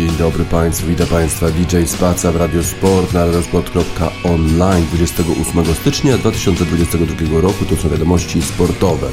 Dzień dobry Państwu, witam Państwa DJ Spaca w Radio Sport na radiosport.online 28 stycznia 2022 roku. To są wiadomości sportowe.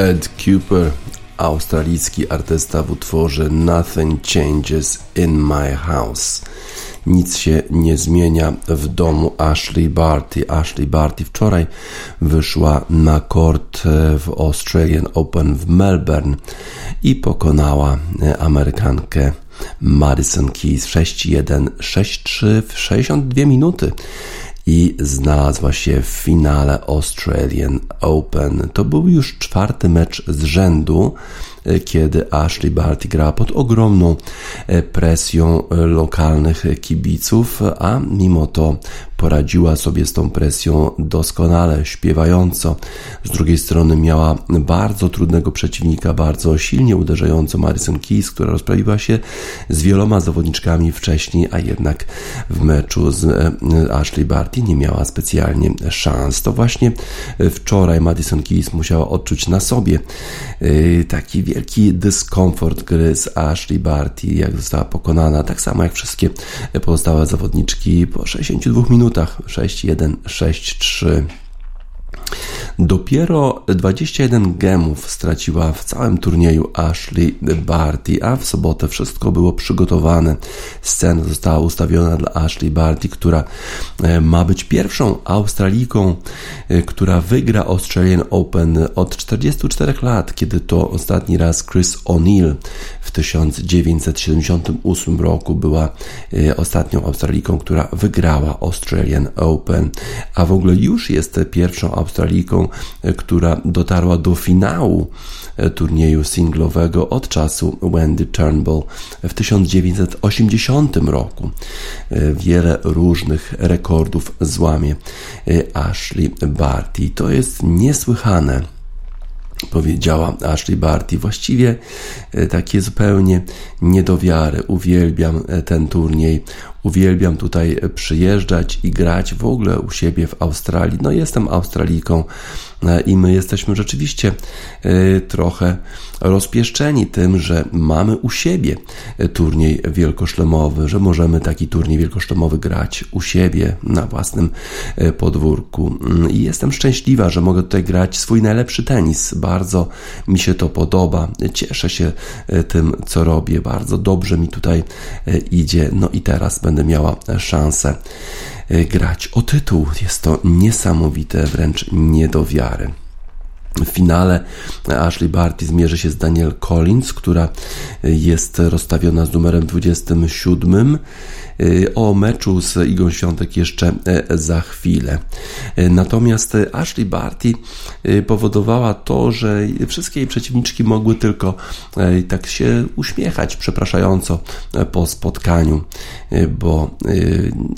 Ed Cooper, australijski artysta w utworze Nothing Changes in My House. Nic się nie zmienia w domu Ashley Barty. Ashley Barty wczoraj wyszła na kort w Australian Open w Melbourne i pokonała Amerykankę Madison Keys 6-1, 6-3 w 62 minuty i znalazła się w finale Australian Open. To był już czwarty mecz z rzędu, E, kiedy Ashley Barty grała pod ogromną e, presją e, lokalnych kibiców, a mimo to poradziła sobie z tą presją doskonale, śpiewająco. Z drugiej strony miała bardzo trudnego przeciwnika, bardzo silnie uderzającą Madison Keys, która rozprawiła się z wieloma zawodniczkami wcześniej, a jednak w meczu z Ashley Barty nie miała specjalnie szans. To właśnie wczoraj Madison Keys musiała odczuć na sobie taki wielki dyskomfort gry z Ashley Barty, jak została pokonana, tak samo jak wszystkie pozostałe zawodniczki po 62 minutach 6-1, 6-3. Dopiero 21 gemów straciła w całym turnieju Ashley Barty, a w sobotę wszystko było przygotowane. Scena została ustawiona dla Ashley Barty, która e, ma być pierwszą Australijką, e, która wygra Australian Open od 44 lat, kiedy to ostatni raz Chris O'Neill w 1978 roku była e, ostatnią Australijką, która wygrała Australian Open, a w ogóle już jest pierwszą Australijką, która dotarła do finału turnieju singlowego od czasu Wendy Turnbull w 1980 roku. Wiele różnych rekordów złamie Ashley Barty. To jest niesłychane powiedziała Ashley Barty. Właściwie e, takie zupełnie niedowiary. Uwielbiam e, ten turniej. Uwielbiam tutaj przyjeżdżać i grać w ogóle u siebie w Australii. No, jestem Australijką e, i my jesteśmy rzeczywiście trochę rozpieszczeni tym, że mamy u siebie turniej wielkoszlemowy, że możemy taki turniej wielkoszlemowy grać u siebie na własnym e, podwórku. Mm, I jestem szczęśliwa, że mogę tutaj grać swój najlepszy tenis. Bardzo mi się to podoba. Cieszę się tym, co robię. Bardzo dobrze mi tutaj idzie. No i teraz będę miała szansę e, grać o tytuł. Jest to niesamowite, wręcz nie do wiary. W finale Ashley Barty zmierzy się z Daniel Collins, która jest rozstawiona z numerem 27. Y, o meczu z Igą Świątek jeszcze e, za chwilę. E, natomiast Ashley Barty powodowała to, że wszystkie jej przeciwniczki mogły tylko e, tak się uśmiechać przepraszająco po spotkaniu, bo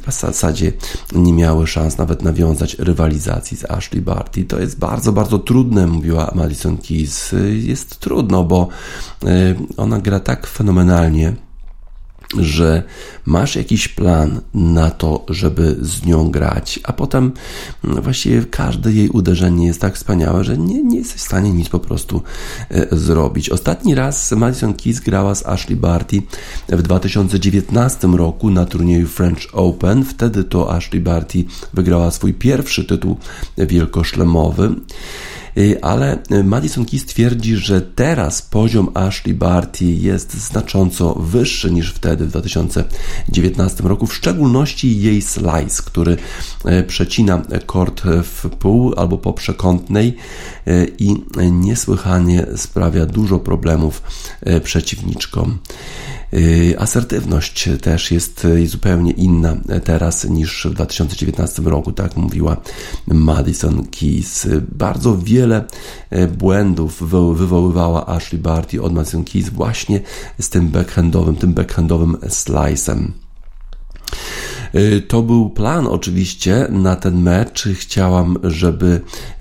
w zasadzie nie miały szans nawet nawiązać rywalizacji z Ashley Barty. To jest bardzo, bardzo trudne, mówiła Madison Keys. Jest trudno, bo ona gra tak fenomenalnie że masz jakiś plan na to, żeby z nią grać, a potem mm, właściwie każde jej uderzenie jest tak wspaniałe, że nie, nie jesteś w stanie nic po prostu e, zrobić. Ostatni raz Madison Keys grała z Ashley Barty w 2019 roku na turnieju French Open. Wtedy to Ashley Barty wygrała swój pierwszy tytuł wielkoszlemowy. Y, ale y, Madison Keys twierdzi, że teraz poziom Ashley Barty jest znacząco wyższy niż wtedy w 2019 roku, w szczególności jej slice, który y, przecina kort w pół albo po przekątnej i niesłychanie sprawia dużo problemów przeciwniczkom. Y, asertywność też jest zupełnie inna teraz niż w 2019 roku, tak mówiła Madison Keys. Bardzo wiele e, błędów wywoływała Ashley Barty od Madison Keys właśnie z tym backhandowym, tym backhandowym slice'em. Y, to był plan oczywiście na ten mecz. Chciałam, żeby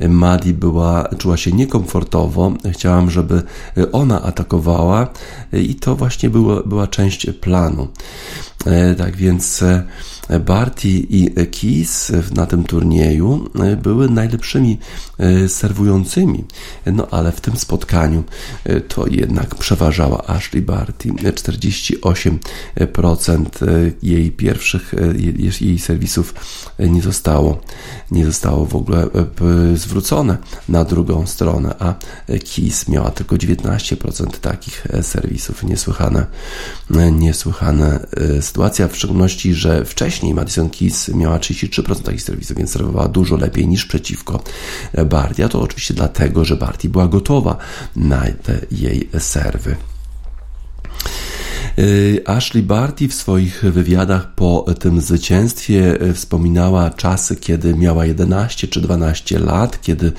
Madi była, czuła się niekomfortowo. Chciałam, żeby ona atakowała i to właśnie było, była część planu. E, tak więc Barty i Keys na tym turnieju e, były najlepszymi serwującymi, no ale w tym spotkaniu to jednak przeważała Ashley Barty. 48% jej pierwszych, jej serwisów nie zostało, nie zostało w ogóle zwrócone na drugą stronę, a Keys miała tylko 19% takich serwisów. Niesłychane, niesłychane sytuacja, w szczególności, że wcześniej Madison Keys miała 33% takich serwisów, więc serwowała dużo lepiej niż przeciwko Barty. A to oczywiście dlatego, że Barty była gotowa na te jej serwy. Y, Ashley Barty w swoich wywiadach po tym zwycięstwie wspominała czasy, kiedy miała 11 czy 12 lat, kiedy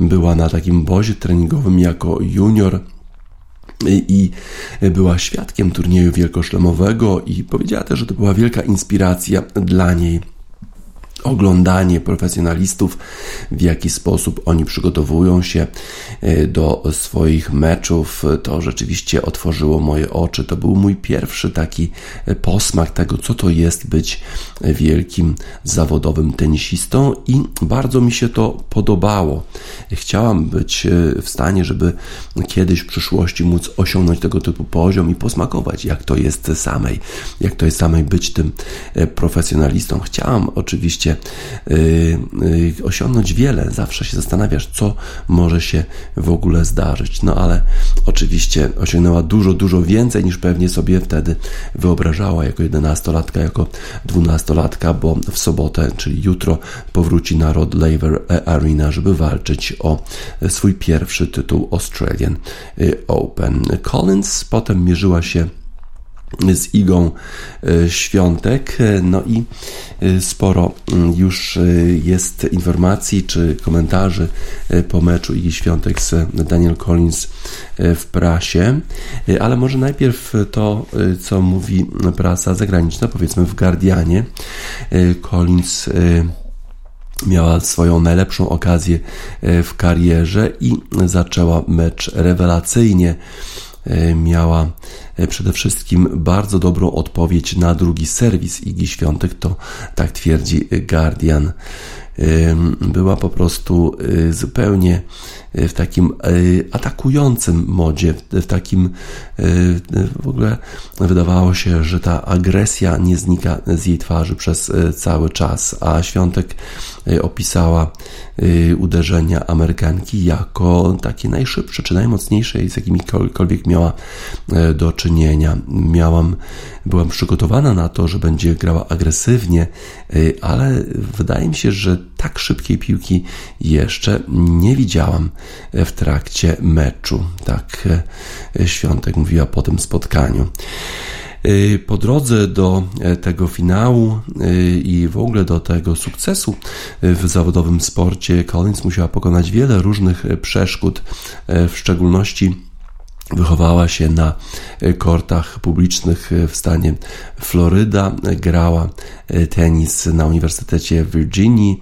była na takim bozie treningowym jako junior i była świadkiem turnieju wielkoszlemowego i powiedziała też, że to była wielka inspiracja dla niej oglądanie profesjonalistów, w jaki sposób oni przygotowują się e, do swoich meczów, to rzeczywiście otworzyło moje oczy. To był mój pierwszy taki e, posmak tego, co to jest być wielkim zawodowym tenisistą i bardzo mi się to podobało. Chciałam być e, w stanie, żeby kiedyś w przyszłości móc osiągnąć tego typu poziom i posmakować, jak to jest samej, jak to jest samej być tym profesjonalistą. Chciałam oczywiście Y, y, osiągnąć wiele. Zawsze się zastanawiasz, co może się w ogóle zdarzyć. No ale oczywiście osiągnęła dużo, dużo więcej niż pewnie sobie wtedy wyobrażała jako 11-latka, jako 12-latka, bo w sobotę, czyli jutro, powróci na Rod Laver Arena, żeby walczyć o swój pierwszy tytuł Australian Open. Collins potem mierzyła się z Igą e, Świątek. No i e, sporo mm, już e, jest informacji czy komentarzy po meczu Igi Świątek z Daniel Collins w prasie, ale może najpierw to, co mówi prasa zagraniczna, powiedzmy w Guardianie. Collins miała swoją najlepszą okazję w karierze i zaczęła mecz rewelacyjnie. Miała E, przede wszystkim bardzo dobrą odpowiedź na drugi serwis Igi Świątek, to tak twierdzi Guardian. Była po prostu e, zupełnie w takim e, atakującym modzie, w takim w ogóle wydawało się, że ta agresja nie znika z jej twarzy przez cały czas, a Świątek opisała uderzenia Amerykanki jako takie najszybsze czy najmocniejsze, z jakimikolwiek miała do czynienia. Miałam, byłam przygotowana na to, że będzie grała agresywnie, y, ale wydaje mi się, że tak szybkiej piłki jeszcze nie widziałam w trakcie meczu. Tak y, Świątek mówiła po tym spotkaniu. Y, po drodze do tego finału i w ogóle do tego sukcesu w zawodowym sporcie Collins musiała pokonać wiele różnych przeszkód, w szczególności Wychowała się na e, kortach publicznych e, w stanie Floryda, grała e, tenis na Uniwersytecie w Virginii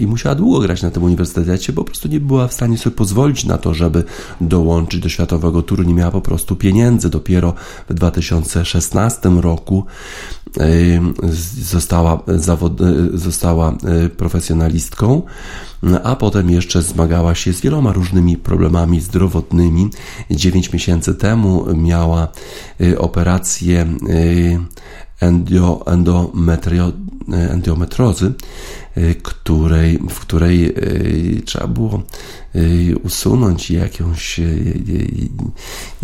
i musiała długo grać na tym uniwersytecie, bo po prostu nie była w stanie sobie pozwolić na to, żeby dołączyć do światowego turu. Nie miała po prostu pieniędzy. Dopiero w 2016 roku została, zawod, została profesjonalistką a potem jeszcze zmagała się z wieloma różnymi problemami zdrowotnymi. 9 miesięcy temu miała operację endio, endometrio, y, endometrozy, której, w której trzeba było usunąć jakąś,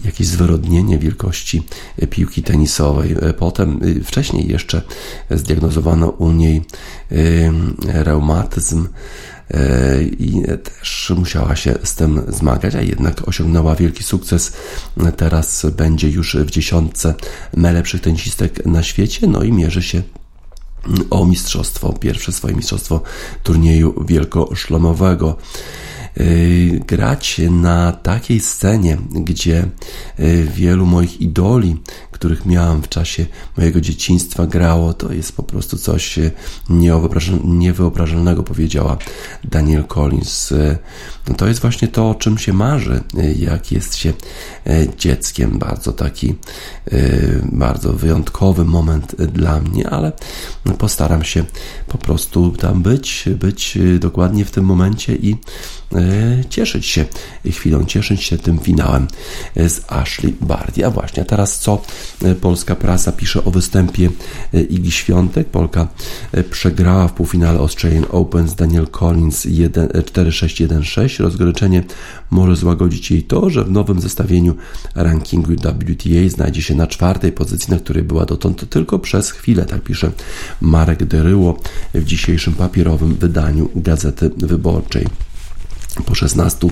jakieś zwyrodnienie wielkości piłki tenisowej. Potem, wcześniej jeszcze zdiagnozowano u niej reumatyzm, i też musiała się z tym zmagać, a jednak osiągnęła wielki sukces. Teraz będzie już w dziesiątce najlepszych tenisistek na świecie, no i mierzy się o mistrzostwo, pierwsze swoje mistrzostwo turnieju wielkoszlomowego. Y, grać na takiej scenie, gdzie y, wielu moich idoli, których miałam w czasie mojego dzieciństwa, grało, to jest po prostu coś y, niewyobrażalnego, powiedziała Daniel Collins. No to jest właśnie to, o czym się marzy, jak jest się dzieckiem. Bardzo taki, bardzo wyjątkowy moment dla mnie, ale postaram się po prostu tam być, być dokładnie w tym momencie i cieszyć się chwilą, cieszyć się tym finałem z Ashley Barty. A właśnie, teraz co e, polska prasa pisze o występie e, Igi Świątek? Polka przegrała w półfinale Australian Open z Daniel Collins 4-6-1-6. Rozgoryczenie może złagodzić jej to, że w nowym zestawieniu rankingu WTA znajdzie się na czwartej pozycji, na której była dotąd tylko przez chwilę, tak pisze Marek Deryło w dzisiejszym papierowym wydaniu Gazety Wyborczej. Po 16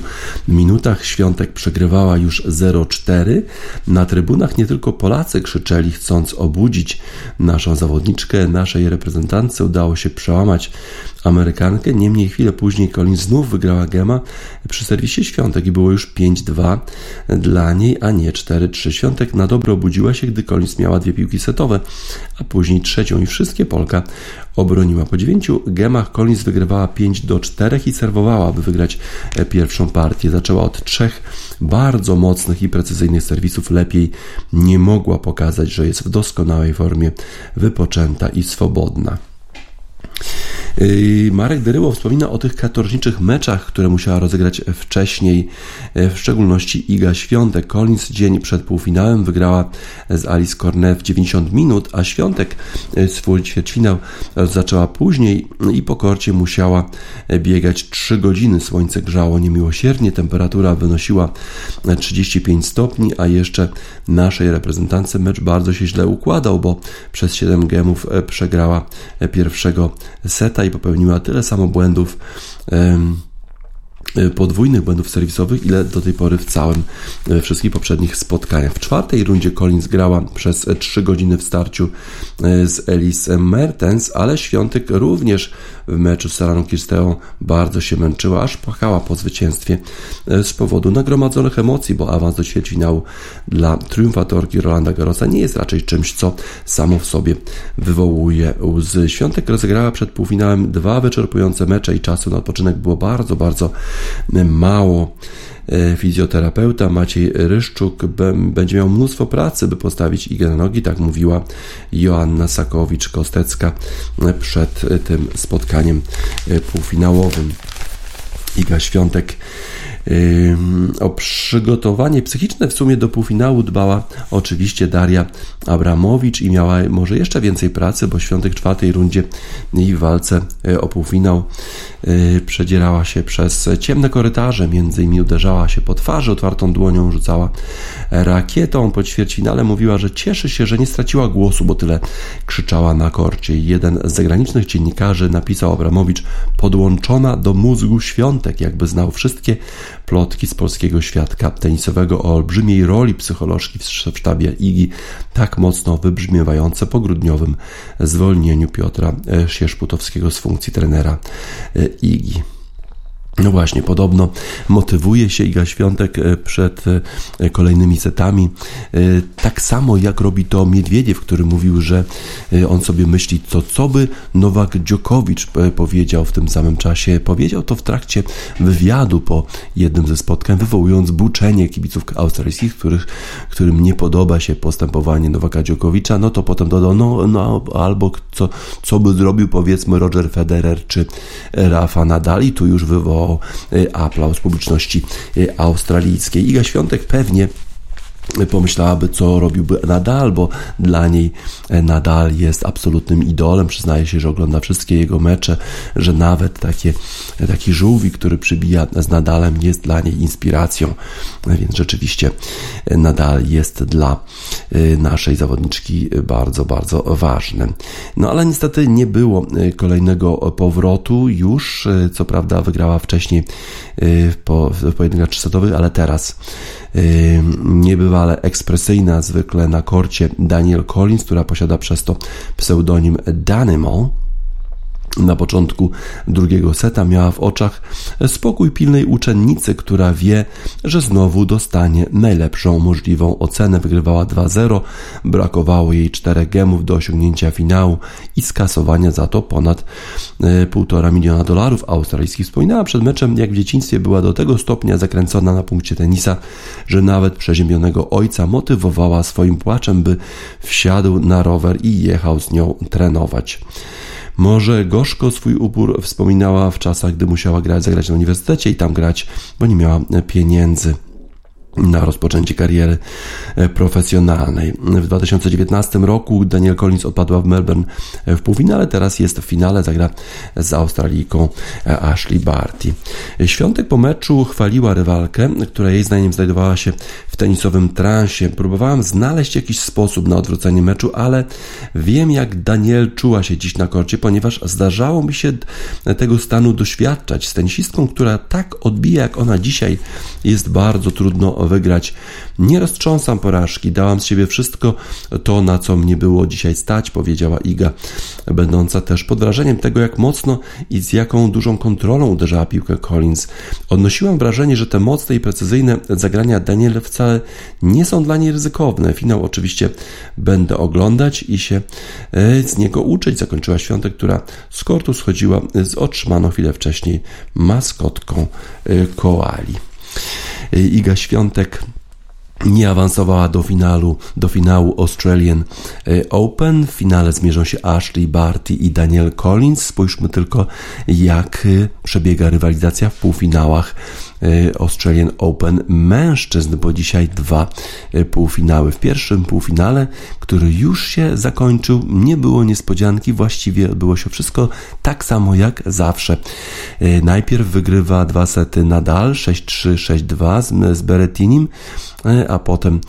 minutach Świątek przegrywała już 0-4. Na trybunach nie tylko Polacy krzyczeli, chcąc obudzić naszą zawodniczkę. Naszej reprezentantce udało się przełamać Amerykankę. Niemniej chwilę później Colin znów wygrała gema przy serwisie Świątek i było już 5-2 dla niej, a nie 4-3. Świątek na dobre obudziła się, gdy Collins miała dwie piłki setowe, a później trzecią i wszystkie Polka obroniła. Po dziewięciu gemach Collins wygrywała 5 do 4 i serwowała, aby wygrać e, pierwszą partię. Zaczęła od trzech bardzo mocnych i precyzyjnych serwisów. Lepiej nie mogła pokazać, że jest w doskonałej formie, wypoczęta i swobodna. Marek Deryło wspomina o tych katorżniczych meczach, które musiała rozegrać wcześniej, e, w szczególności Iga Świątek. Collins dzień przed półfinałem wygrała z Alice Cornet w 90 minut, a Świątek e, swój ćwierćfinał zaczęła później i po korcie musiała e, biegać 3 godziny. Słońce grzało niemiłosiernie, temperatura wynosiła 35 stopni, a jeszcze naszej reprezentance mecz bardzo się źle układał, bo przez 7 gemów przegrała pierwszego seta i popełniła tyle samo błędów podwójnych błędów serwisowych, ile do tej pory w całym we wszystkich poprzednich spotkaniach. W czwartej rundzie Collins grała przez 3 godziny w starciu z Elise Mertens, ale Świątek również w meczu z Saraną Kirsteą bardzo się męczyła, aż płakała po zwycięstwie z powodu nagromadzonych emocji, bo awans do ćwierćfinału dla triumfatorki Rolanda Garrosa nie jest raczej czymś, co samo w sobie wywołuje łzy. Świątek rozegrała przed półfinałem dwa wyczerpujące mecze i czasu na odpoczynek było bardzo, bardzo mało. E, fizjoterapeuta Maciej Ryszczuk będzie miał mnóstwo pracy, by postawić Igę na nogi, tak mówiła Joanna Sakowicz-Kostecka przed tym spotkaniem e, półfinałowym. Iga Świątek o przygotowanie psychiczne w sumie do półfinału dbała oczywiście Daria Abramowicz i miała może jeszcze więcej pracy, bo świątek w czwartej rundzie i w walce e, o półfinał e, przedzierała się przez ciemne korytarze, między innymi uderzała się po twarzy, otwartą dłonią rzucała rakietą. Po ćwierćfinale mówiła, że cieszy się, że nie straciła głosu, bo tyle krzyczała na korcie. Jeden z zagranicznych dziennikarzy napisał Abramowicz podłączona do mózgu świątek, jakby znał wszystkie plotki z polskiego świadka tenisowego o olbrzymiej roli psycholożki w sztabie IGI, tak mocno wybrzmiewające po grudniowym zwolnieniu Piotra Sierzputowskiego z funkcji trenera IGI. No właśnie, podobno motywuje się Iga Świątek e, przed e, kolejnymi setami, e, tak samo jak robi to Miedwiediew, który mówił, że on sobie myśli, to co by Nowak Dziokowicz powiedział w tym samym czasie. Powiedział to w trakcie wywiadu po jednym ze spotkań, wywołując buczenie kibiców australijskich, których, którym nie podoba się postępowanie Nowaka Dziokowicza, no to potem dodał, no, no albo co, co by zrobił powiedzmy Roger Federer czy Rafa Nadal. I tu już wywołał Y, aplauz publiczności y, australijskiej. Iga Świątek pewnie pomyślałaby, co robiłby Nadal, bo dla niej e, Nadal jest absolutnym idolem. Przyznaje się, że ogląda wszystkie jego mecze, że nawet takie, taki żółwik, który przybija z Nadalem, jest dla niej inspiracją. Więc rzeczywiście e, Nadal jest dla e, naszej zawodniczki bardzo, bardzo ważny. No ale niestety nie było kolejnego powrotu już. Co prawda wygrała wcześniej w pojedynkach trzysetowych, ale teraz niebywale ekspresyjna zwykle na korcie Daniel Collins, która posiada przez to pseudonim Danimal na początku drugiego seta miała w oczach spokój pilnej uczennicy, która wie, że znowu dostanie najlepszą możliwą ocenę. Wygrywała 2-0, brakowało jej 4 gemów do osiągnięcia finału i skasowania za to ponad 1,5 e, miliona dolarów australijskich. Wspominała przed meczem, jak w dzieciństwie była do tego stopnia zakręcona na punkcie tenisa, że nawet przeziębionego ojca motywowała swoim płaczem, by wsiadł na rower i jechał z nią trenować. Może gorzko swój upór wspominała w czasach, gdy musiała grać, zagrać na uniwersytecie i tam grać, bo nie miała pieniędzy na rozpoczęcie kariery e, profesjonalnej. W 2019 roku Daniel Collins odpadła w Melbourne e, w półfinale, teraz jest w finale, zagra z Australijką e, Ashley Barty. Świątek po meczu chwaliła rywalkę, która jej zdaniem znajdowała się w tenisowym transie. Próbowałam znaleźć jakiś sposób na odwrócenie meczu, ale wiem jak Daniel czuła się dziś na korcie, ponieważ zdarzało mi się tego stanu doświadczać z tenisistką, która tak odbija jak ona dzisiaj jest bardzo trudno wygrać. Nie roztrząsam porażki, dałam z siebie wszystko to, na co mnie było dzisiaj stać, powiedziała Iga, będąca też pod wrażeniem tego, jak mocno i z jaką dużą kontrolą uderzała piłkę Collins. Odnosiłam wrażenie, że te mocne i precyzyjne zagrania Daniel wcale nie są dla niej ryzykowne. Finał oczywiście będę oglądać i się e, z niego uczyć, zakończyła Świątek, która z kortu schodziła z otrzymaną chwilę wcześniej maskotką e, koali. Iga Świątek nie awansowała do finalu, do finału Australian e, Open. W finale zmierzą się Ashley Barty i Daniel Collins. Spójrzmy tylko, jak e, przebiega rywalizacja w półfinałach Australian Open mężczyzn, bo dzisiaj dwa półfinały. W pierwszym półfinale, który już się zakończył, nie było niespodzianki, właściwie odbyło się wszystko tak samo jak zawsze. Najpierw wygrywa dwa sety Nadal 6-3, 6-2 z Beretinim, a potem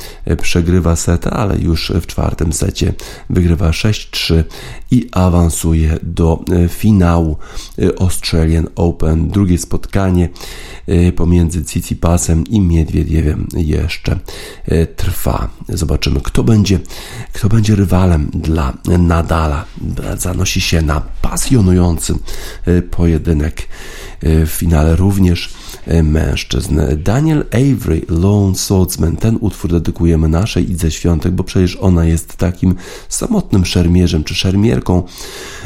przegrywa set, ale już w czwartym secie wygrywa 6-3 i awansuje do finału Australian Open. Drugie spotkanie pomiędzy Cicipasem i Miedwiediewem jeszcze trwa. Zobaczymy, kto będzie, kto będzie rywalem dla Nadala. Zanosi się na pasjonujący pojedynek w finale również e, mężczyzn. Daniel Avery, Lone Swordsman, ten utwór dedykujemy naszej Idze Świątek, bo przecież ona jest takim samotnym szermierzem czy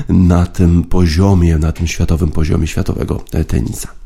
na tym poziomie, na tym światowym poziomie światowego tenisa.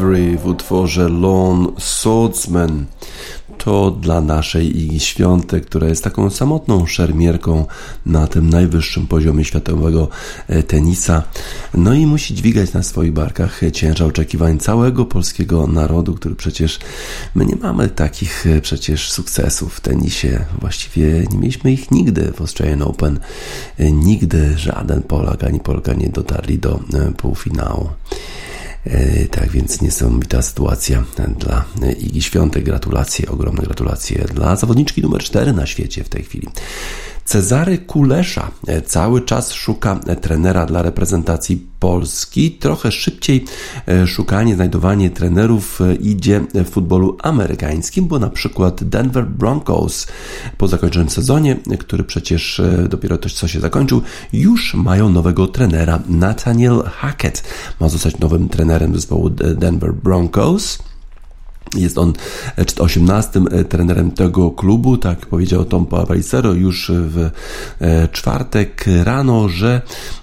Avery w utworze Lone Swordsman. To dla naszej Igi Świątek, która jest taką samotną szermierką na tym najwyższym poziomie światowego e, tenisa. No i musi dźwigać na swoich barkach ciężar oczekiwań całego polskiego narodu, który przecież my nie mamy takich e, przecież sukcesów w tenisie. Właściwie nie mieliśmy ich nigdy w Australian Open. E, nigdy żaden Polak ani Polka nie dotarli do półfinału. Tak więc niesamowita sytuacja dla Igi Świątek. Gratulacje, ogromne gratulacje dla zawodniczki numer 4 na świecie w tej chwili. Cezary Kulesza e, cały czas szuka e, trenera dla reprezentacji Polski. Trochę szybciej e, szukanie, znajdowanie trenerów idzie w futbolu amerykańskim, bo na przykład Denver Broncos po zakończonym sezonie, który przecież dopiero to co się zakończył, już mają nowego trenera. Nathaniel Hackett ma zostać nowym trenerem zespołu Denver Broncos. Jest on 18 e, trenerem tego klubu, tak powiedział Tom Palicero już w e, czwartek rano, że,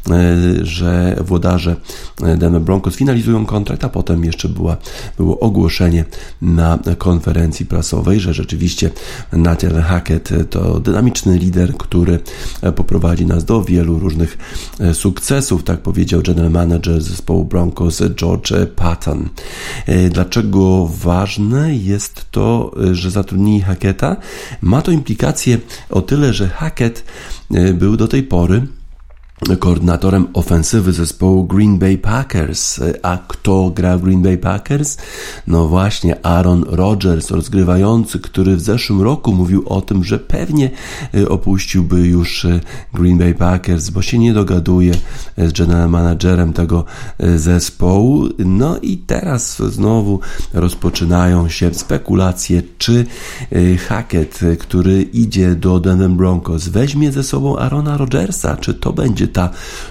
e, że włodarze Denver Broncos finalizują kontrakt, a potem jeszcze była, było ogłoszenie na konferencji prasowej, że rzeczywiście Nathaniel Hackett to dynamiczny lider, który poprowadzi nas do wielu różnych sukcesów, tak powiedział general manager zespołu Broncos George Patton. Dlaczego ważne ważne jest to, że zatrudnili Hacketa. Ma to implikacje o tyle, że Hackett e, był do tej pory koordynatorem ofensywy zespołu Green Bay Packers. A kto gra w Green Bay Packers? No właśnie Aaron Rodgers, rozgrywający, który w zeszłym roku mówił o tym, że pewnie y, opuściłby już y, Green Bay Packers, bo się nie dogaduje y, z general managerem tego zespołu. No i teraz znowu rozpoczynają się spekulacje, czy Hackett, który idzie do Denver Broncos, weźmie ze sobą Arona Rodgersa, czy to będzie ta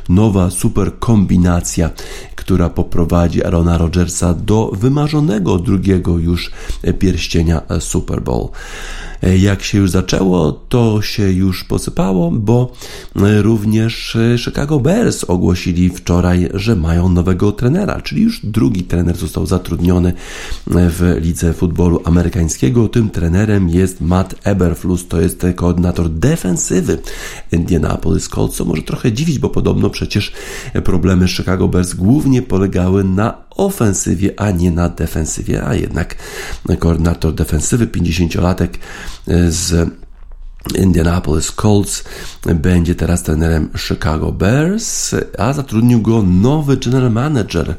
nowa super kombinacja, która poprowadzi Arona Rodgersa do wymarzonego drugiego już pierścienia Super Bowl. Jak się już zaczęło, to się już posypało, bo również Chicago Bears ogłosili wczoraj, że mają nowego trenera, czyli już drugi trener został zatrudniony w lidze futbolu amerykańskiego. Tym trenerem jest Matt Eberflus, to jest koordynator defensywy Indianapolis Colts, co może trochę dziwić, bo podobno przecież problemy Chicago Bears głównie polegały na ofensywie, a nie na defensywie, a jednak koordynator defensywy, 50-latek z Indianapolis Colts będzie teraz trenerem Chicago Bears, a zatrudnił go nowy general manager,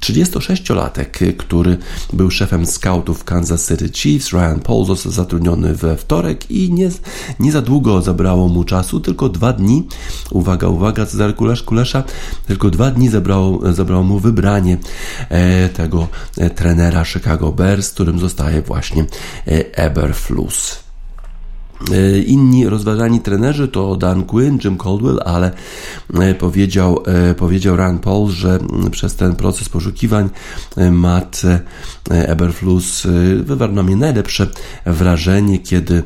36-latek, który był szefem scoutów Kansas City Chiefs. Ryan Paul został zatrudniony we wtorek i nie, nie za długo zabrało mu czasu, tylko dwa dni. Uwaga, uwaga, Cezary Kulesz, Kulesza, tylko dwa dni zabrało, zabrało mu wybranie e, tego e, trenera Chicago Bears, którym zostaje właśnie e, Eberflus. E, inni rozważani trenerzy to Dan Quinn, Jim Caldwell, ale e, powiedział, e, powiedział Rand Paul, że przez ten proces poszukiwań Matt Eberflus wywarł na mnie najlepsze wrażenie, kiedy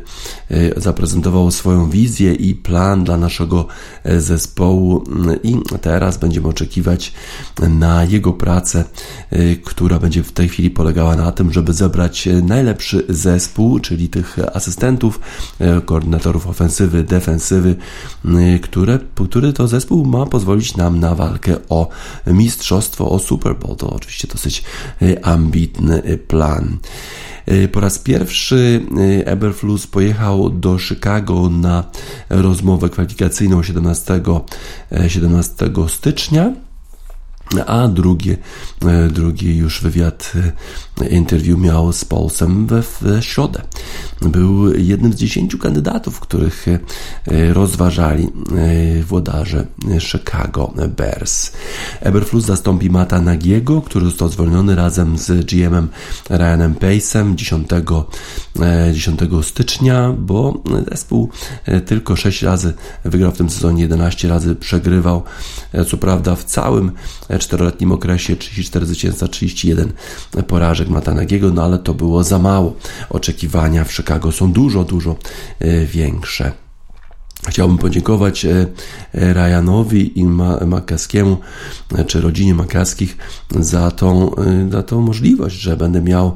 zaprezentował swoją wizję i plan dla naszego zespołu i teraz będziemy oczekiwać na jego pracę, która będzie w tej chwili polegała na tym, żeby zebrać najlepszy zespół, czyli tych asystentów, koordynatorów ofensywy, defensywy, e, które, który to zespół ma pozwolić nam na walkę o mistrzostwo, o Super Bowl. To oczywiście dosyć e, ambitny plan. Po raz pierwszy Eberflus pojechał do Chicago na rozmowę kwalifikacyjną 17, 17 stycznia a drugie, e, drugi już wywiad, e, interview miał z Paulsem we, w środę. Był jednym z dziesięciu kandydatów, których e, rozważali włodarze Chicago Bears. Eberflus zastąpi Mata Nagiego, który został zwolniony razem z GM-em Ryanem Pace'em 10, 10 stycznia, bo zespół tylko 6 razy wygrał w tym sezonie, 11 razy przegrywał. Co prawda w całym czteroletnim okresie 34 zwycięstwa, 31 porażek Matanagiego, no ale to było za mało. Oczekiwania w Chicago są dużo, dużo e, większe. Chciałbym podziękować e, e, Ryanowi i Makaskiemu, czy rodzinie Makaskich za tą, za tą możliwość, że będę miał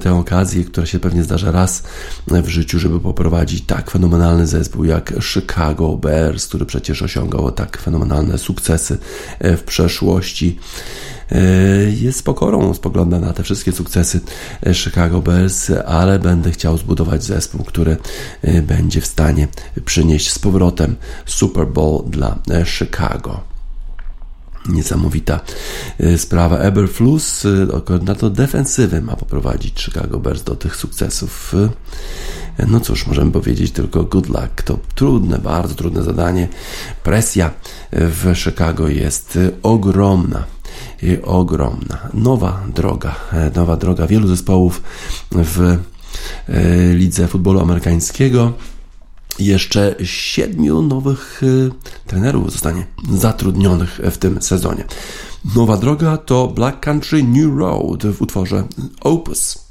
tę okazję, która się pewnie zdarza raz w życiu, żeby poprowadzić tak fenomenalny zespół jak Chicago Bears, który przecież osiągał tak fenomenalne sukcesy w przeszłości. E, jest pokorą spogląda na te wszystkie sukcesy e, Chicago Bears, ale będę chciał zbudować zespół, który e, będzie w stanie przynieść z powrotem Super Bowl dla Chicago. Niesamowita sprawa. Eberflus, koordynator defensywy, ma poprowadzić Chicago Bears do tych sukcesów. No cóż, możemy powiedzieć tylko good luck. To trudne, bardzo trudne zadanie. Presja w Chicago jest ogromna. Ogromna. Nowa droga, nowa droga wielu zespołów w lidze futbolu amerykańskiego jeszcze siedmiu nowych y, trenerów zostanie zatrudnionych w tym sezonie. Nowa droga to Black Country New Road w utworze Opus.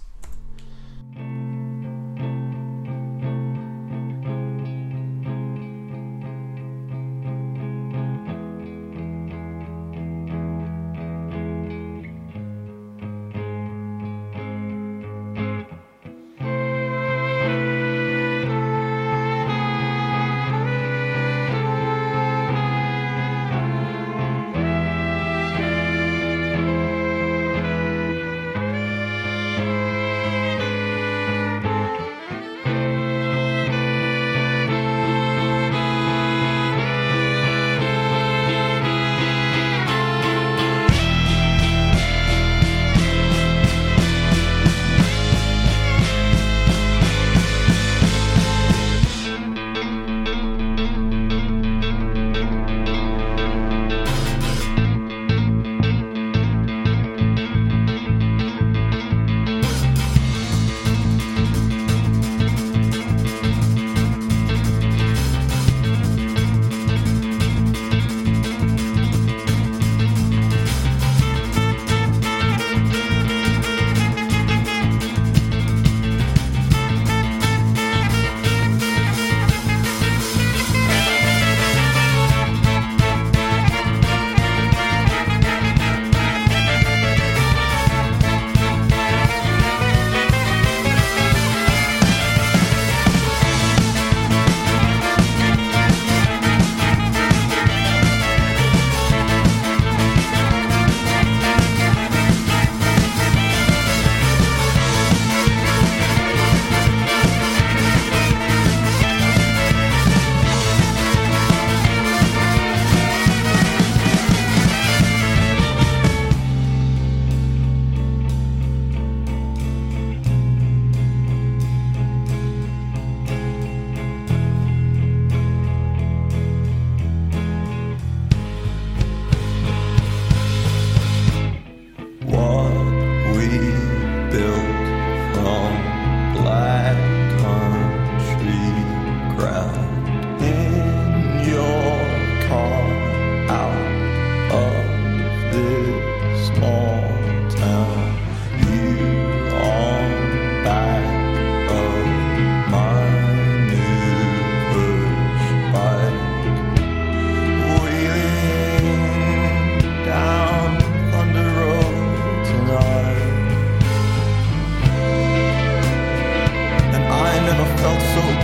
felt so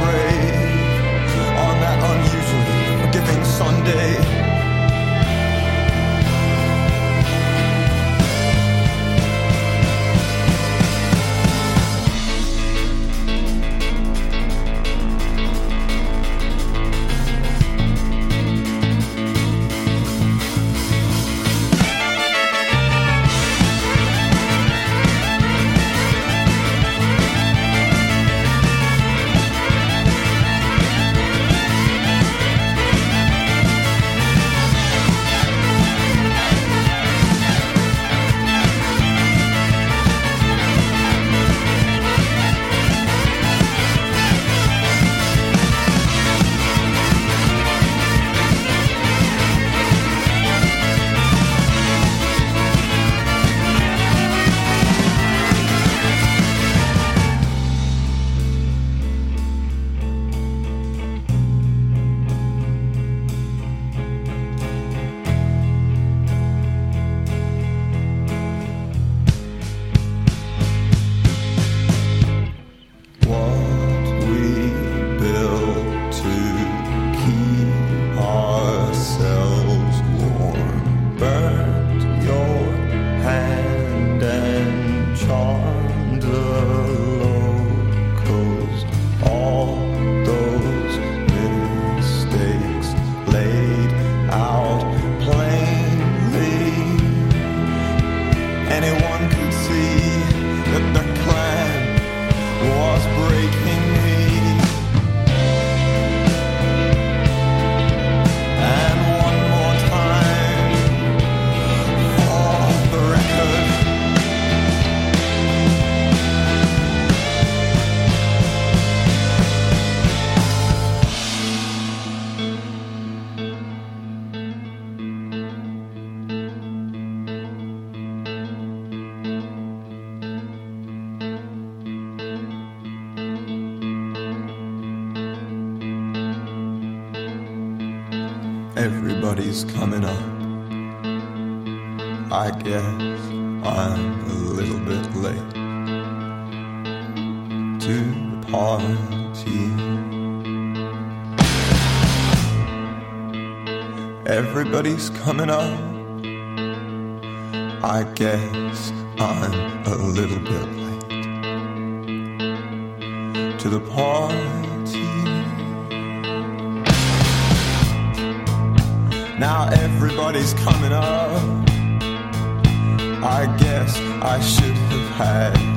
Guess I'm a little bit late to the party. Everybody's coming up. I guess I'm a little bit late to the party. Now everybody's coming up. I guess I should have had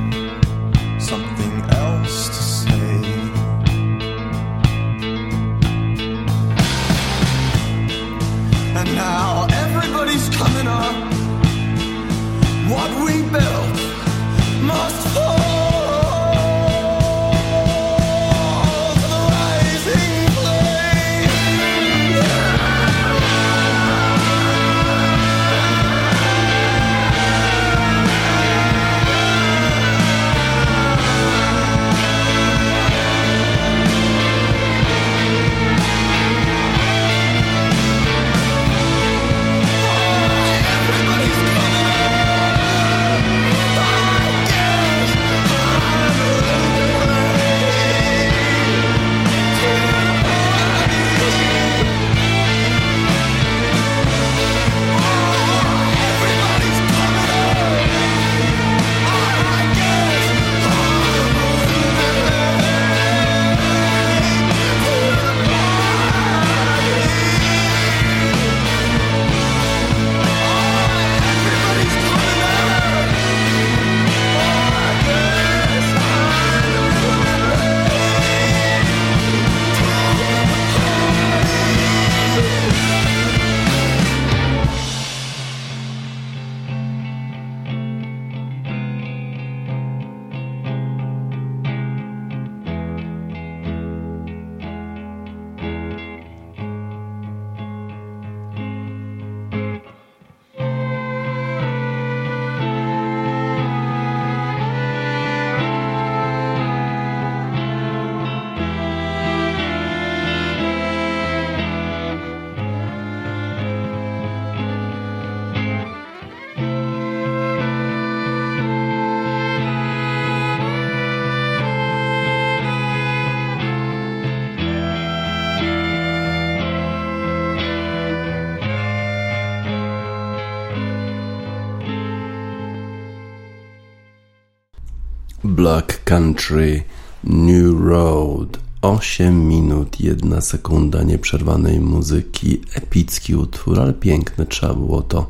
Country New Road 8 minut, 1 sekunda nieprzerwanej muzyki, epicki utwór, ale piękny, trzeba było to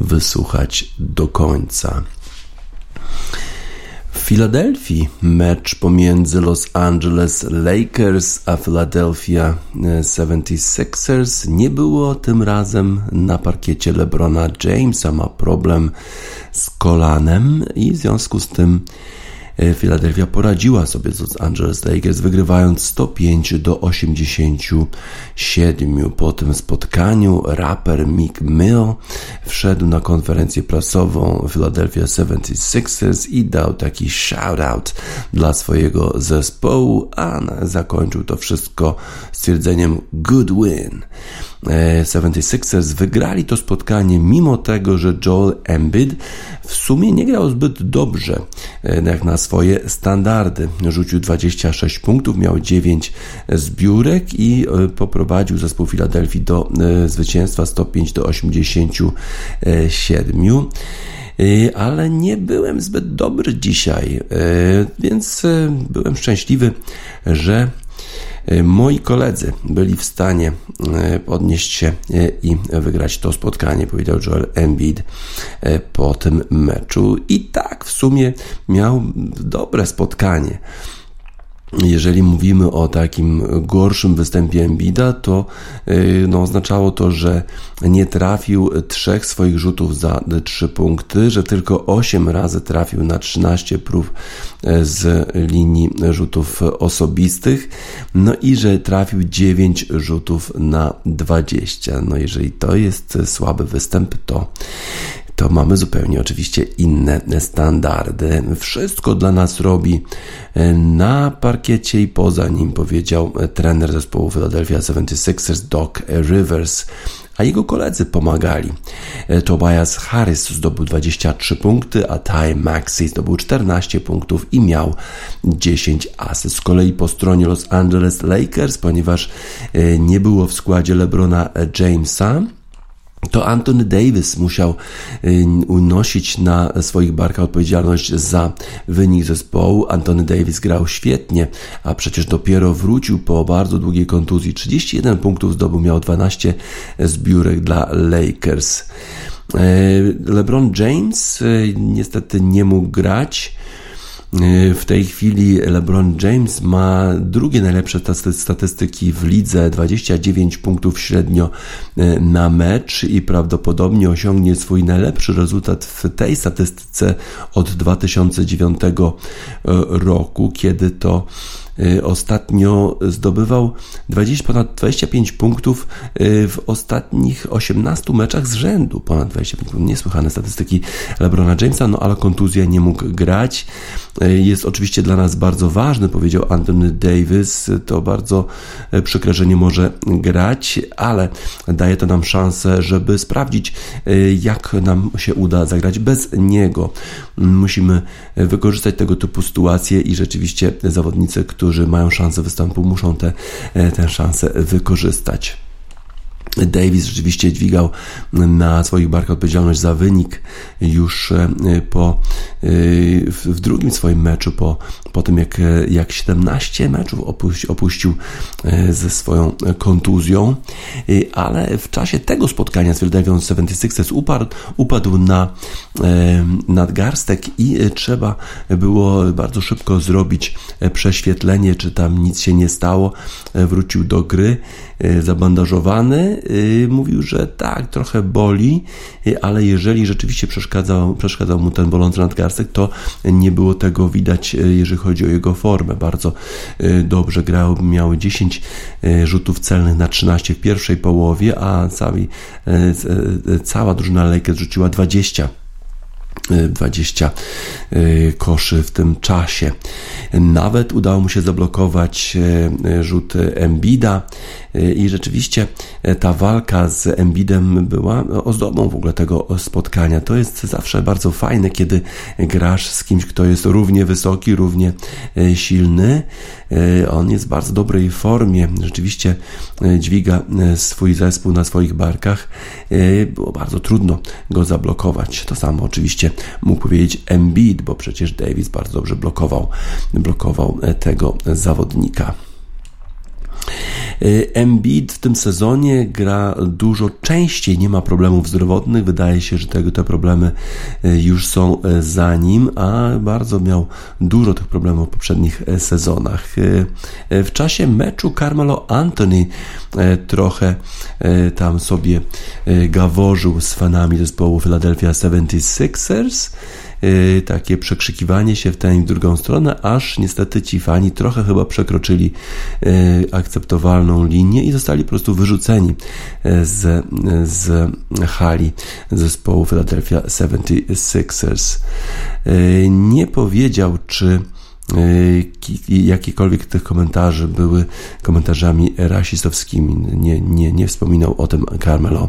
wysłuchać do końca. W Filadelfii mecz pomiędzy Los Angeles Lakers a Philadelphia 76ers nie było tym razem na parkiecie LeBrona Jamesa. Ma problem z kolanem i w związku z tym Philadelphia poradziła sobie z Los Angeles Lakers, wygrywając 105 do 87. Po tym spotkaniu raper Mick Mill wszedł na konferencję prasową Philadelphia 76ers i dał taki shout-out dla swojego zespołu, a zakończył to wszystko stwierdzeniem good win. 76ers wygrali to spotkanie mimo tego, że Joel Embiid w sumie nie grał zbyt dobrze jak na swoje standardy. Rzucił 26 punktów, miał 9 zbiórek i poprowadził zespół Filadelfii do zwycięstwa 105 do 87 ale nie byłem zbyt dobry dzisiaj, więc byłem szczęśliwy, że moi koledzy byli w stanie podnieść się i wygrać to spotkanie, powiedział Joel Embiid po tym meczu. I tak w sumie miał dobre spotkanie. Jeżeli mówimy o takim gorszym występie Embida, to no, oznaczało to, że nie trafił trzech swoich rzutów za trzy punkty, że tylko 8 razy trafił na 13 prób z linii rzutów osobistych, no i że trafił 9 rzutów na 20. No jeżeli to jest słaby występ, to to mamy zupełnie oczywiście inne standardy. Wszystko dla nas robi na parkiecie i poza nim, powiedział trener zespołu Philadelphia 76ers Doc Rivers a jego koledzy pomagali. Tobias Harris zdobył 23 punkty, a Ty Maxey zdobył 14 punktów i miał 10 asyst. Z kolei po stronie Los Angeles Lakers, ponieważ nie było w składzie LeBrona Jamesa, to Anthony Davis musiał y, unosić na swoich barkach odpowiedzialność za wynik zespołu. Anthony Davis grał świetnie, a przecież dopiero wrócił po bardzo długiej kontuzji. 31 punktów zdobył, miał 12 zbiórek dla Lakers. Y, LeBron James y, niestety nie mógł grać. W tej chwili LeBron James ma drugie najlepsze statystyki w lidze, 29 punktów średnio e, na mecz i prawdopodobnie osiągnie swój najlepszy rezultat w tej statystyce od 2009 e, roku, kiedy to Y, ostatnio zdobywał 20, ponad 25 punktów y, w ostatnich 18 meczach z rzędu. Ponad 25 punktów. Niesłychane statystyki LeBrona Jamesa, no ale kontuzja nie mógł grać. Y, jest oczywiście dla nas bardzo ważny, powiedział Anthony Davis. To bardzo przykre, że nie może grać, ale daje to nam szansę, żeby sprawdzić, jak nam się uda zagrać bez niego. Musimy wykorzystać tego typu sytuacje i rzeczywiście zawodnicy, którzy mają szansę występu, muszą te, e, tę szansę wykorzystać. Davis rzeczywiście dźwigał na swoich barkach odpowiedzialność za wynik już e, po, e, w drugim swoim meczu, po, po tym jak, jak 17 meczów opuścił, opuścił ze swoją kontuzją, ale w czasie tego spotkania z Philadelphia 76ers upadł, upadł na nadgarstek i trzeba było bardzo szybko zrobić prześwietlenie, czy tam nic się nie stało. Wrócił do gry zabandażowany, mówił, że tak, trochę boli, y, ale jeżeli rzeczywiście przeszkadzał, przeszkadzał mu ten bolący nadgarstek, to nie było tego widać, y, jeżeli chodzi o jego formę. Bardzo dobrze grał, miał 10 rzutów celnych na 13 w pierwszej połowie, a cały, cała drużyna Lakers rzuciła 20 20 y, koszy w tym czasie. Nawet udało mu się zablokować y, rzut Embida y, i rzeczywiście ta walka z Embidem była ozdobą w ogóle tego spotkania. To jest zawsze bardzo fajne, kiedy grasz z kimś, kto jest równie wysoki, równie silny. On jest w bardzo dobrej formie, rzeczywiście dźwiga swój zespół na swoich barkach. Było bardzo trudno go zablokować. To samo oczywiście mógł powiedzieć Embiid, bo przecież Davis bardzo dobrze blokował, blokował e, tego zawodnika. E, Embiid w tym sezonie gra dużo częściej, nie ma problemów zdrowotnych. Wydaje się, że tego, te problemy e, już są za nim, a bardzo miał dużo tych problemów w poprzednich sezonach. W czasie meczu Carmelo Anthony trochę tam sobie gaworzył z fanami zespołu Philadelphia 76ers. Y, takie przekrzykiwanie się w tę i w drugą stronę, aż niestety ci fani trochę chyba przekroczyli y, akceptowalną linię i zostali po prostu wyrzuceni y, z, z hali zespołu Philadelphia 76ers. Nie powiedział, czy jakiekolwiek tych komentarzy były komentarzami rasistowskimi. Nie, nie, nie wspominał o tym Carmelo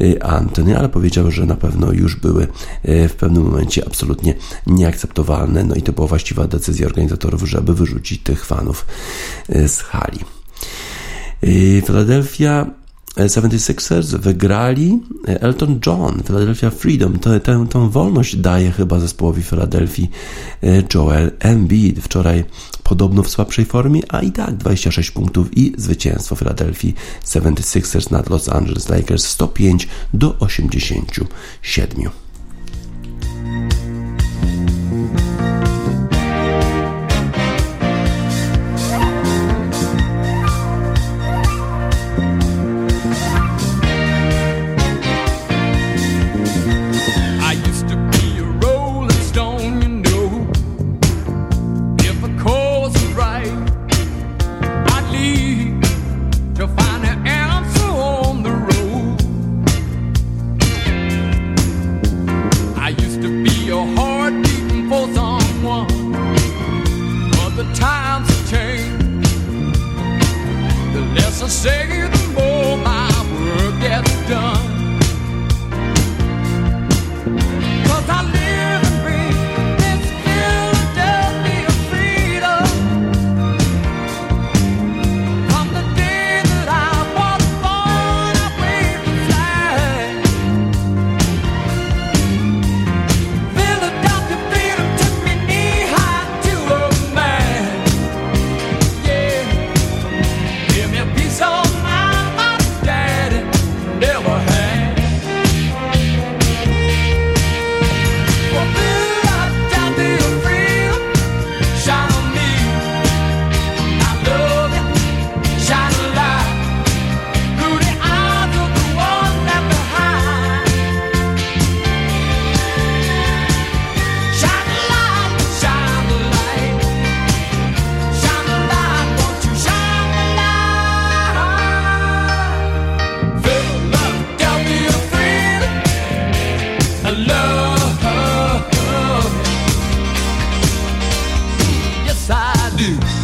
y, Anthony, ale powiedział, że na pewno już były y, w pewnym momencie absolutnie nieakceptowalne. No i to była właściwa decyzja organizatorów, żeby wyrzucić tych fanów z hali. Philadelphia 76ers wygrali Elton John, Philadelphia Freedom. Tę, tę, tę wolność daje chyba zespołowi Philadelphia e, Joel Embiid. Wczoraj podobno w słabszej formie, a i tak 26 punktów i zwycięstwo Philadelphia 76ers nad Los Angeles Lakers 105 do 87. do.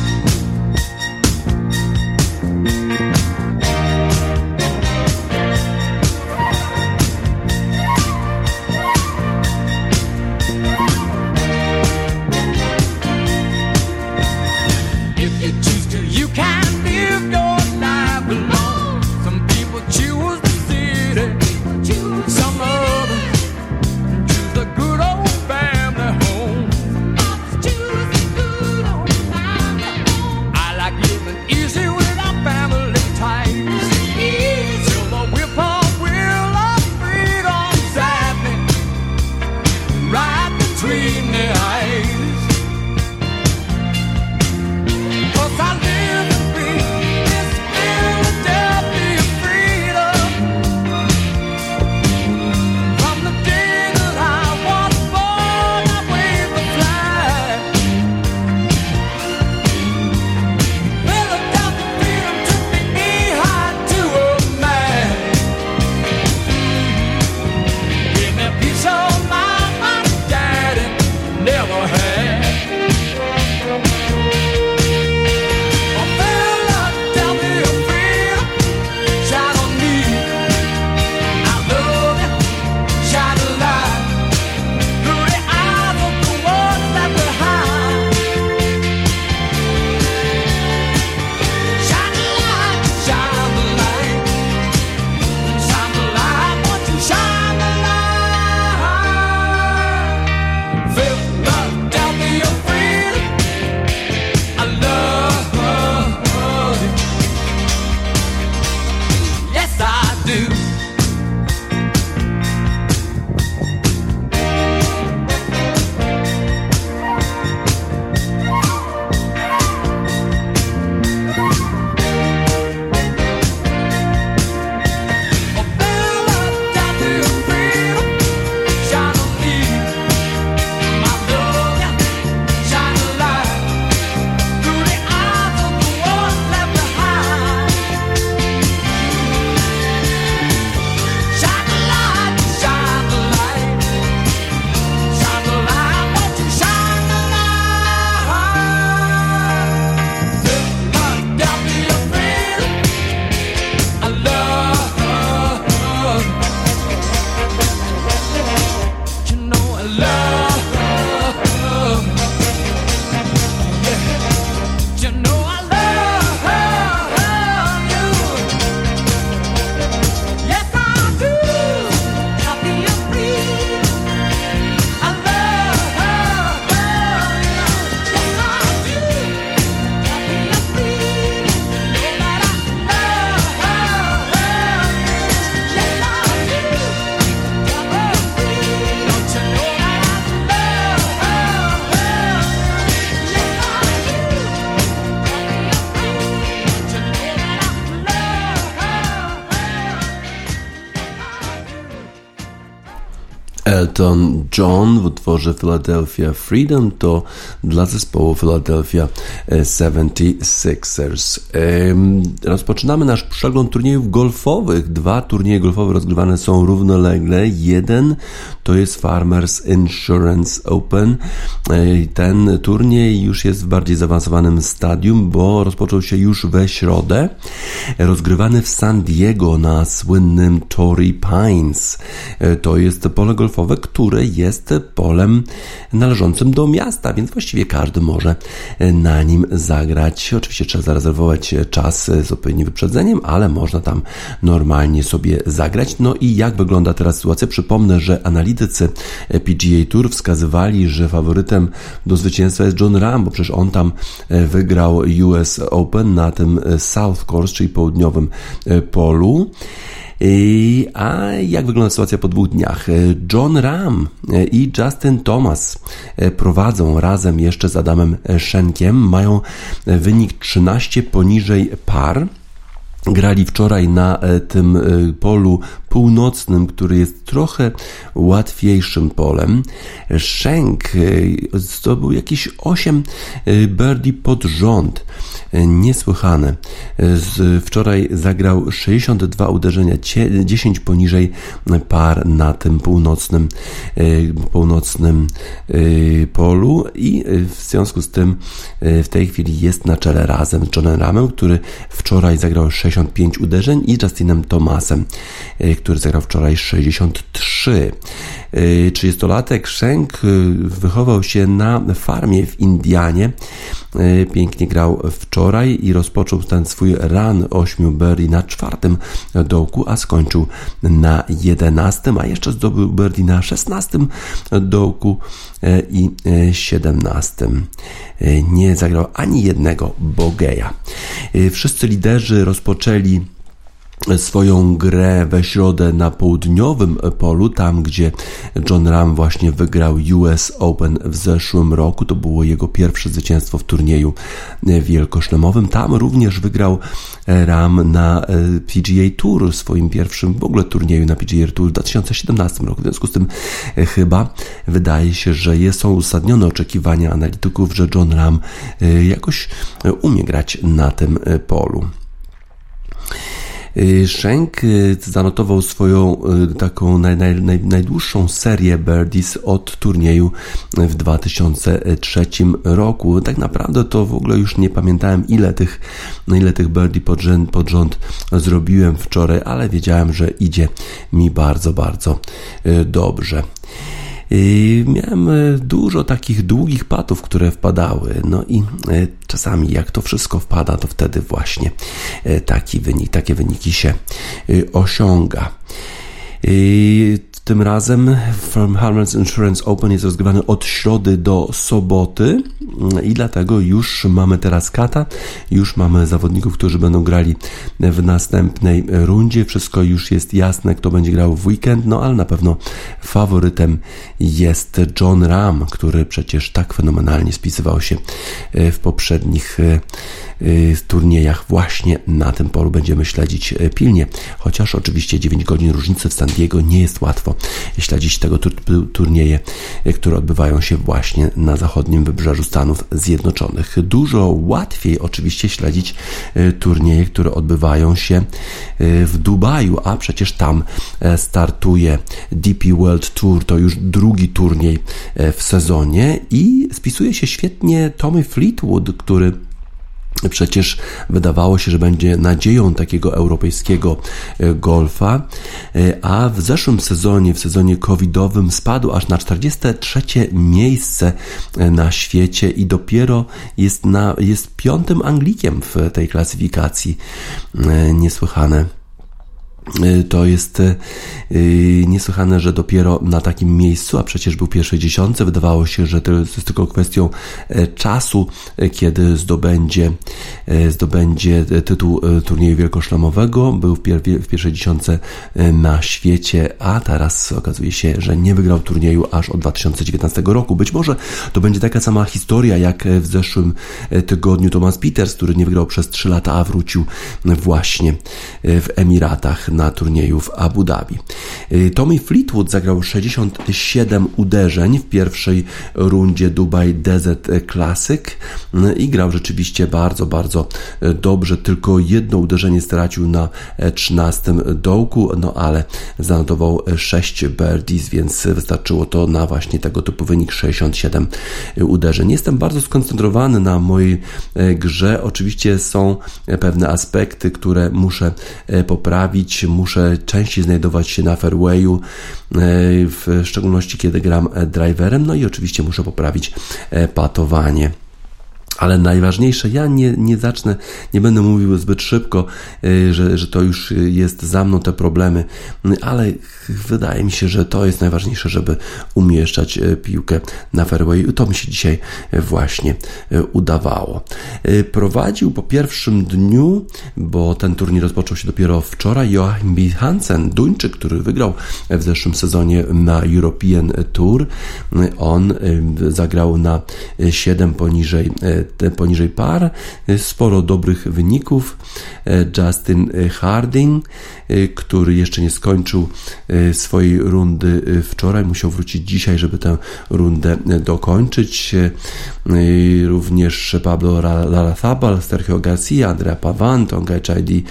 Elton John w utworze Philadelphia Freedom to dla zespołu Philadelphia 76ers. Rozpoczynamy nasz przegląd turniejów golfowych. Dwa turnieje golfowe rozgrywane są równolegle. Jeden to jest Farmers Insurance Open. Ten turniej już jest w bardziej zaawansowanym stadium, bo rozpoczął się już we środę. Rozgrywany w San Diego na słynnym Torrey Pines. To jest pole golfowe które jest polem należącym do miasta, więc właściwie każdy może na nim zagrać. Oczywiście trzeba zarezerwować czas z odpowiednim wyprzedzeniem, ale można tam normalnie sobie zagrać. No i jak wygląda teraz sytuacja? Przypomnę, że analitycy PGA Tour wskazywali, że faworytem do zwycięstwa jest John Ram, bo przecież on tam wygrał US Open na tym South Course, czyli południowym polu. A jak wygląda sytuacja po dwóch dniach? John Ram i Justin Thomas prowadzą razem jeszcze z Adamem Szenkiem. Mają wynik 13 poniżej par. Grali wczoraj na tym polu północnym, który jest trochę łatwiejszym polem. Shank zdobył jakieś 8 birdie pod rząd. Niesłychane. Wczoraj zagrał 62 uderzenia, 10 poniżej par na tym północnym, północnym polu i w związku z tym w tej chwili jest na czele razem z Johnem Ramem, który wczoraj zagrał 65 uderzeń i Justinem Thomasem, który zagrał wczoraj 63. 30-latek Shank y, wychował się na farmie w Indianie. Y, pięknie grał wczoraj i rozpoczął ten swój run 8 birdie na czwartym dołku, a skończył na 11, a jeszcze zdobył birdie na 16 dołku y, i 17. Nie zagrał ani jednego bogeja. Wszyscy liderzy rozpoczęli swoją grę we środę na południowym polu, tam gdzie John Ram właśnie wygrał US Open w zeszłym roku. To było jego pierwsze zwycięstwo w turnieju wielkoszlemowym. Tam również wygrał Ram na e, PGA Tour, swoim pierwszym w ogóle turnieju na PGA Tour w 2017 roku. W związku z tym e, chyba wydaje się, że są uzasadnione oczekiwania analityków, że John Ram e, jakoś umie grać na tym polu. Y, Shank y, zanotował swoją y, taką naj, naj, naj, najdłuższą serię birdies od turnieju w 2003 roku. Tak naprawdę to w ogóle już nie pamiętałem ile tych, ile tych birdie pod rząd, pod rząd zrobiłem wczoraj, ale wiedziałem, że idzie mi bardzo, bardzo dobrze. Miałem e, dużo takich długich patów, które wpadały, no i e, czasami jak to wszystko wpada, to wtedy właśnie e, taki wynik, takie wyniki się osiąga. Tym razem From Harman's Insurance Open jest rozgrywany od środy do soboty i dlatego już mamy teraz kata, już mamy zawodników, którzy będą grali w następnej rundzie. Wszystko już jest jasne, kto będzie grał w weekend, no ale na pewno faworytem jest John Ram, który przecież tak fenomenalnie spisywał się w poprzednich Y, turniejach właśnie na tym polu będziemy śledzić pilnie. Chociaż oczywiście 9 godzin różnicy w San Diego nie jest łatwo śledzić tego turnieje, y, które odbywają się właśnie na zachodnim wybrzeżu Stanów Zjednoczonych. Dużo łatwiej oczywiście śledzić turnieje, które odbywają się w Dubaju, a przecież tam startuje DP World Tour, to już drugi turniej w sezonie i spisuje się świetnie Tommy Fleetwood, który Przecież wydawało się, że będzie nadzieją takiego europejskiego e, golfa, e, a w zeszłym sezonie, w sezonie covidowym, spadł aż na 43 miejsce e, na świecie i dopiero jest, na, jest piątym Anglikiem w tej klasyfikacji. Niesłychane. Y, to jest y, y, niesłychane, że dopiero na takim miejscu, a przecież był pierwszej dziesiątce, wydawało się, że to jest tylko kwestią e, czasu, e, kiedy zdobędzie, e, zdobędzie tytuł turnieju wielkoszlemowego. Był w, w pierwszej dziesiątce na świecie, a teraz okazuje się, że nie wygrał turnieju aż od 2019 roku. Być może to będzie taka sama historia jak w zeszłym tygodniu Thomas Peters, który nie wygrał przez 3 lata, a wrócił właśnie w Emiratach na turnieju w Abu Dhabi. Tommy Fleetwood zagrał 67 uderzeń w pierwszej rundzie Dubai Desert Classic i grał rzeczywiście bardzo, bardzo dobrze. Tylko jedno uderzenie stracił na 13 dołku, no ale zanotował 6 birdies, więc wystarczyło to na właśnie tego typu wynik 67 uderzeń. Jestem bardzo skoncentrowany na mojej grze. Oczywiście są pewne aspekty, które muszę poprawić, muszę częściej znajdować się na fairwayu, w szczególności kiedy gram driverem, no i oczywiście muszę poprawić patowanie. Ale najważniejsze, ja nie, nie zacznę, nie będę mówił zbyt szybko, y, że, że to już jest za mną te problemy, ale wydaje mi się, że to jest najważniejsze, żeby umieszczać y, piłkę na fairway. To mi się dzisiaj właśnie y, udawało. Prowadził po pierwszym dniu, bo ten turniej rozpoczął się dopiero wczoraj, Joachim B. Hansen, Duńczyk, który wygrał w zeszłym sezonie na European Tour. On zagrał na 7 poniżej poniżej par. Sporo dobrych wyników. Justin Harding, który jeszcze nie skończył swojej rundy wczoraj, musiał wrócić dzisiaj, żeby tę rundę dokończyć. Również Pablo Larrazabal, Sergio Garcia, Andrea Pavan, Tonga HID,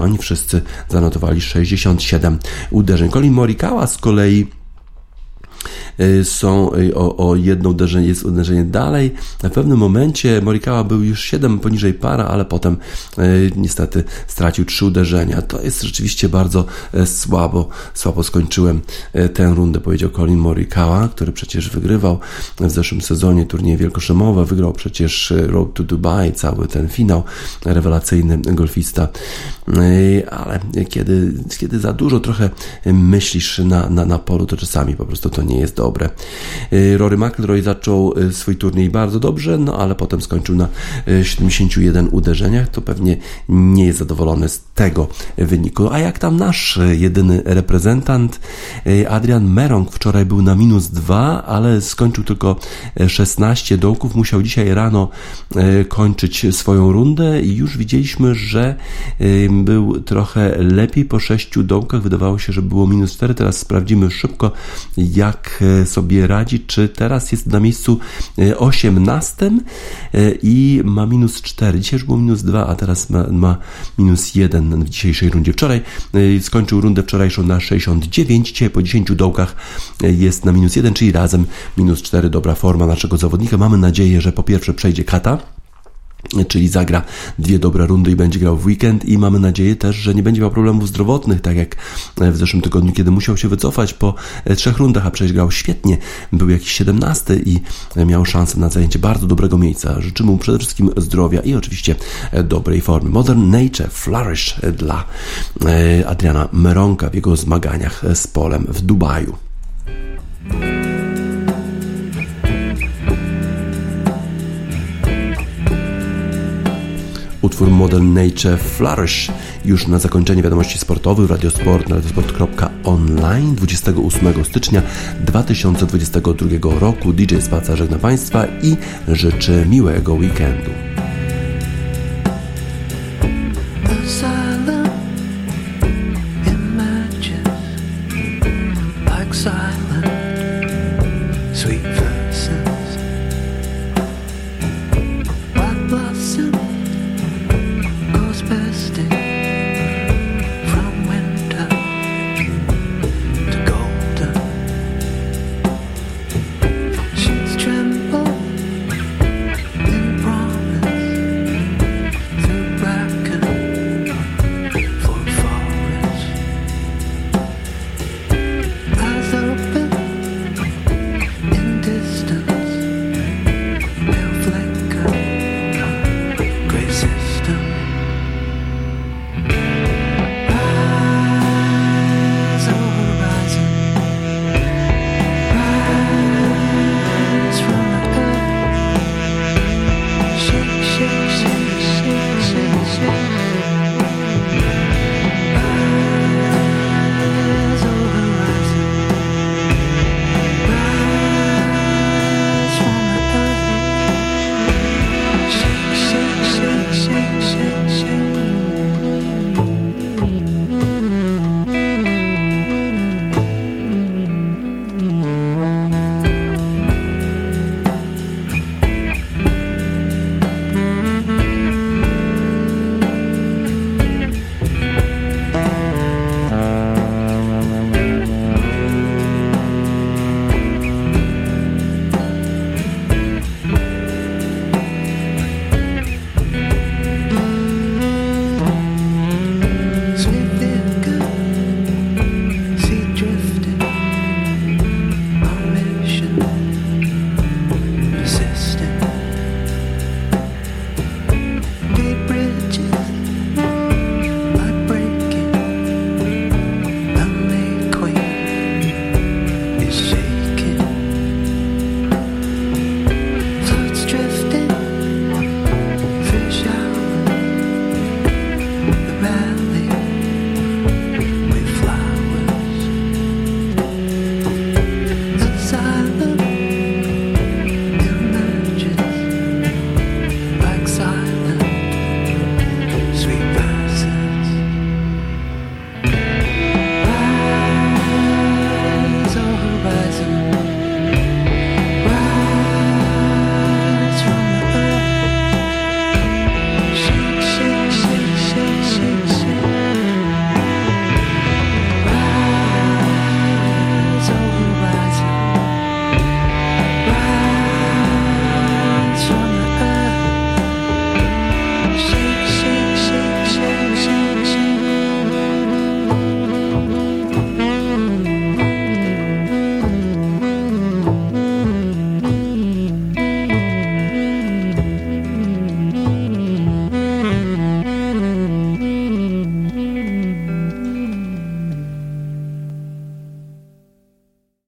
oni wszyscy zanotowali 67 uderzeń. Colin Morikawa z kolei są y, o, o jedno uderzenie, jest uderzenie dalej. Na pewnym momencie Morikawa był już 7 poniżej para, ale potem y, niestety stracił 3 uderzenia. To jest rzeczywiście bardzo słabo. Słabo skończyłem tę rundę, powiedział Colin Morikawa, który przecież wygrywał w zeszłym sezonie turnieje wielkoszemowe, wygrał przecież Road to Dubai, cały ten finał, rewelacyjny golfista. Ale kiedy, kiedy za dużo trochę myślisz na, na, na polu, to czasami po prostu to nie jest dobre dobre. Y, Rory McIlroy zaczął y, swój turniej bardzo dobrze, no ale potem skończył na 71 y, uderzeniach. To pewnie nie jest zadowolony z tego wyniku. A jak tam nasz jedyny reprezentant Adrian Merong wczoraj był na minus 2, ale skończył tylko 16 dołków. Musiał dzisiaj rano kończyć swoją rundę i już widzieliśmy, że był trochę lepiej po 6 dołkach. Wydawało się, że było minus 4. Teraz sprawdzimy szybko, jak sobie radzi, czy teraz jest na miejscu 18 e, e, i ma minus 4. Dzisiaj już było minus 2, a teraz ma, ma minus 1 w dzisiejszej rundzie. Wczoraj e, skończył rundę wczorajszą na 69, dzisiaj po 10 dołkach jest na minus 1, czyli razem minus 4. Dobra forma naszego zawodnika. Mamy nadzieję, że po pierwsze przejdzie kata, czyli zagra dwie dobre rundy i będzie grał w weekend i mamy nadzieję też, że nie będzie miał problemów zdrowotnych, tak jak w zeszłym tygodniu, kiedy musiał się wycofać po e, trzech rundach, a przecież grał świetnie, był jakiś 17 i miał szansę na zajęcie bardzo dobrego miejsca. Życzymy mu przede wszystkim zdrowia i oczywiście e, dobrej formy. Modern Nature Flourish dla e, Adriana Meronka w jego zmaganiach z polem w Dubaju. Utwór Nature Flourish już na zakończenie wiadomości sportowych Radiosport na radiosport.online 28 stycznia 2022 roku. DJ Spaca żegna Państwa i życzę miłego weekendu.